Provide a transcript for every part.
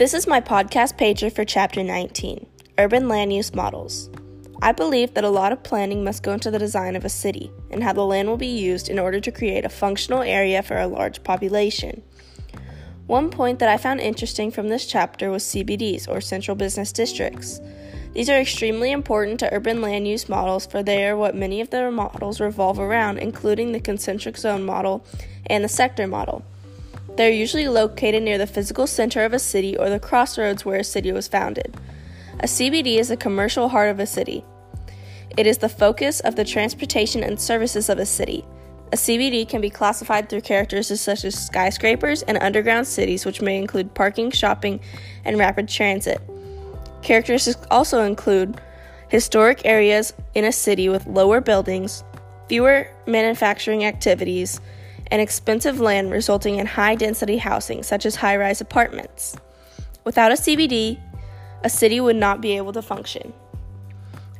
This is my podcast pager for Chapter 19 Urban Land Use Models. I believe that a lot of planning must go into the design of a city and how the land will be used in order to create a functional area for a large population. One point that I found interesting from this chapter was CBDs, or central business districts. These are extremely important to urban land use models, for they are what many of their models revolve around, including the concentric zone model and the sector model. They are usually located near the physical center of a city or the crossroads where a city was founded. A CBD is the commercial heart of a city. It is the focus of the transportation and services of a city. A CBD can be classified through characteristics such as skyscrapers and underground cities, which may include parking, shopping, and rapid transit. Characteristics also include historic areas in a city with lower buildings, fewer manufacturing activities, and expensive land resulting in high density housing, such as high rise apartments. Without a CBD, a city would not be able to function.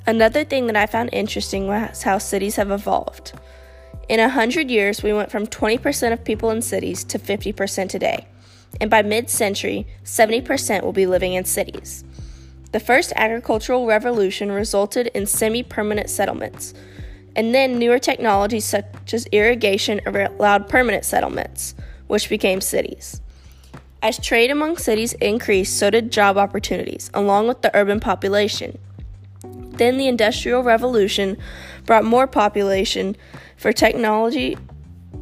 Another thing that I found interesting was how cities have evolved. In a hundred years, we went from 20% of people in cities to 50% today, and by mid century, 70% will be living in cities. The first agricultural revolution resulted in semi permanent settlements, and then newer technologies such as irrigation allowed permanent settlements, which became cities. As trade among cities increased, so did job opportunities, along with the urban population. Then the Industrial Revolution brought more population, for technology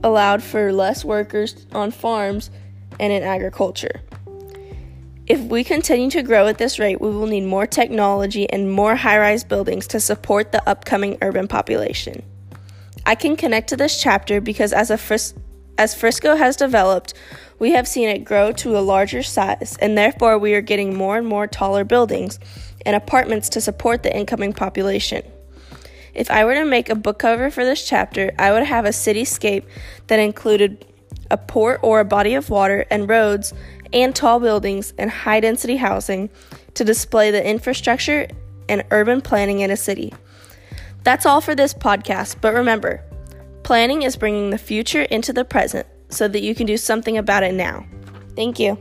allowed for less workers on farms and in agriculture. If we continue to grow at this rate, we will need more technology and more high rise buildings to support the upcoming urban population. I can connect to this chapter because as, Fris- as Frisco has developed, we have seen it grow to a larger size, and therefore we are getting more and more taller buildings and apartments to support the incoming population. If I were to make a book cover for this chapter, I would have a cityscape that included a port or a body of water and roads and tall buildings and high density housing to display the infrastructure and urban planning in a city. That's all for this podcast, but remember, planning is bringing the future into the present so that you can do something about it now. Thank you.